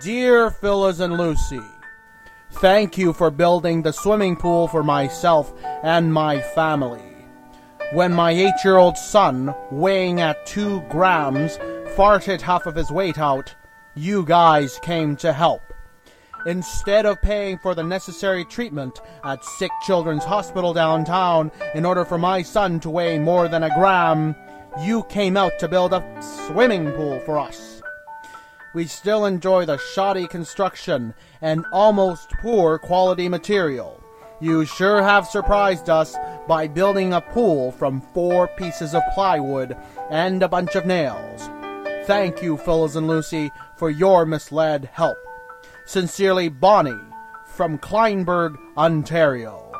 Dear Phil Liz and Lucy, thank you for building the swimming pool for myself and my family. When my eight year old son, weighing at two grams, farted half of his weight out, you guys came to help. Instead of paying for the necessary treatment at Sick Children's Hospital downtown in order for my son to weigh more than a gram, you came out to build a swimming pool for us. We still enjoy the shoddy construction and almost poor quality material. You sure have surprised us by building a pool from four pieces of plywood and a bunch of nails. Thank you, Phil Liz and Lucy, for your misled help. Sincerely, Bonnie, from Kleinburg, Ontario.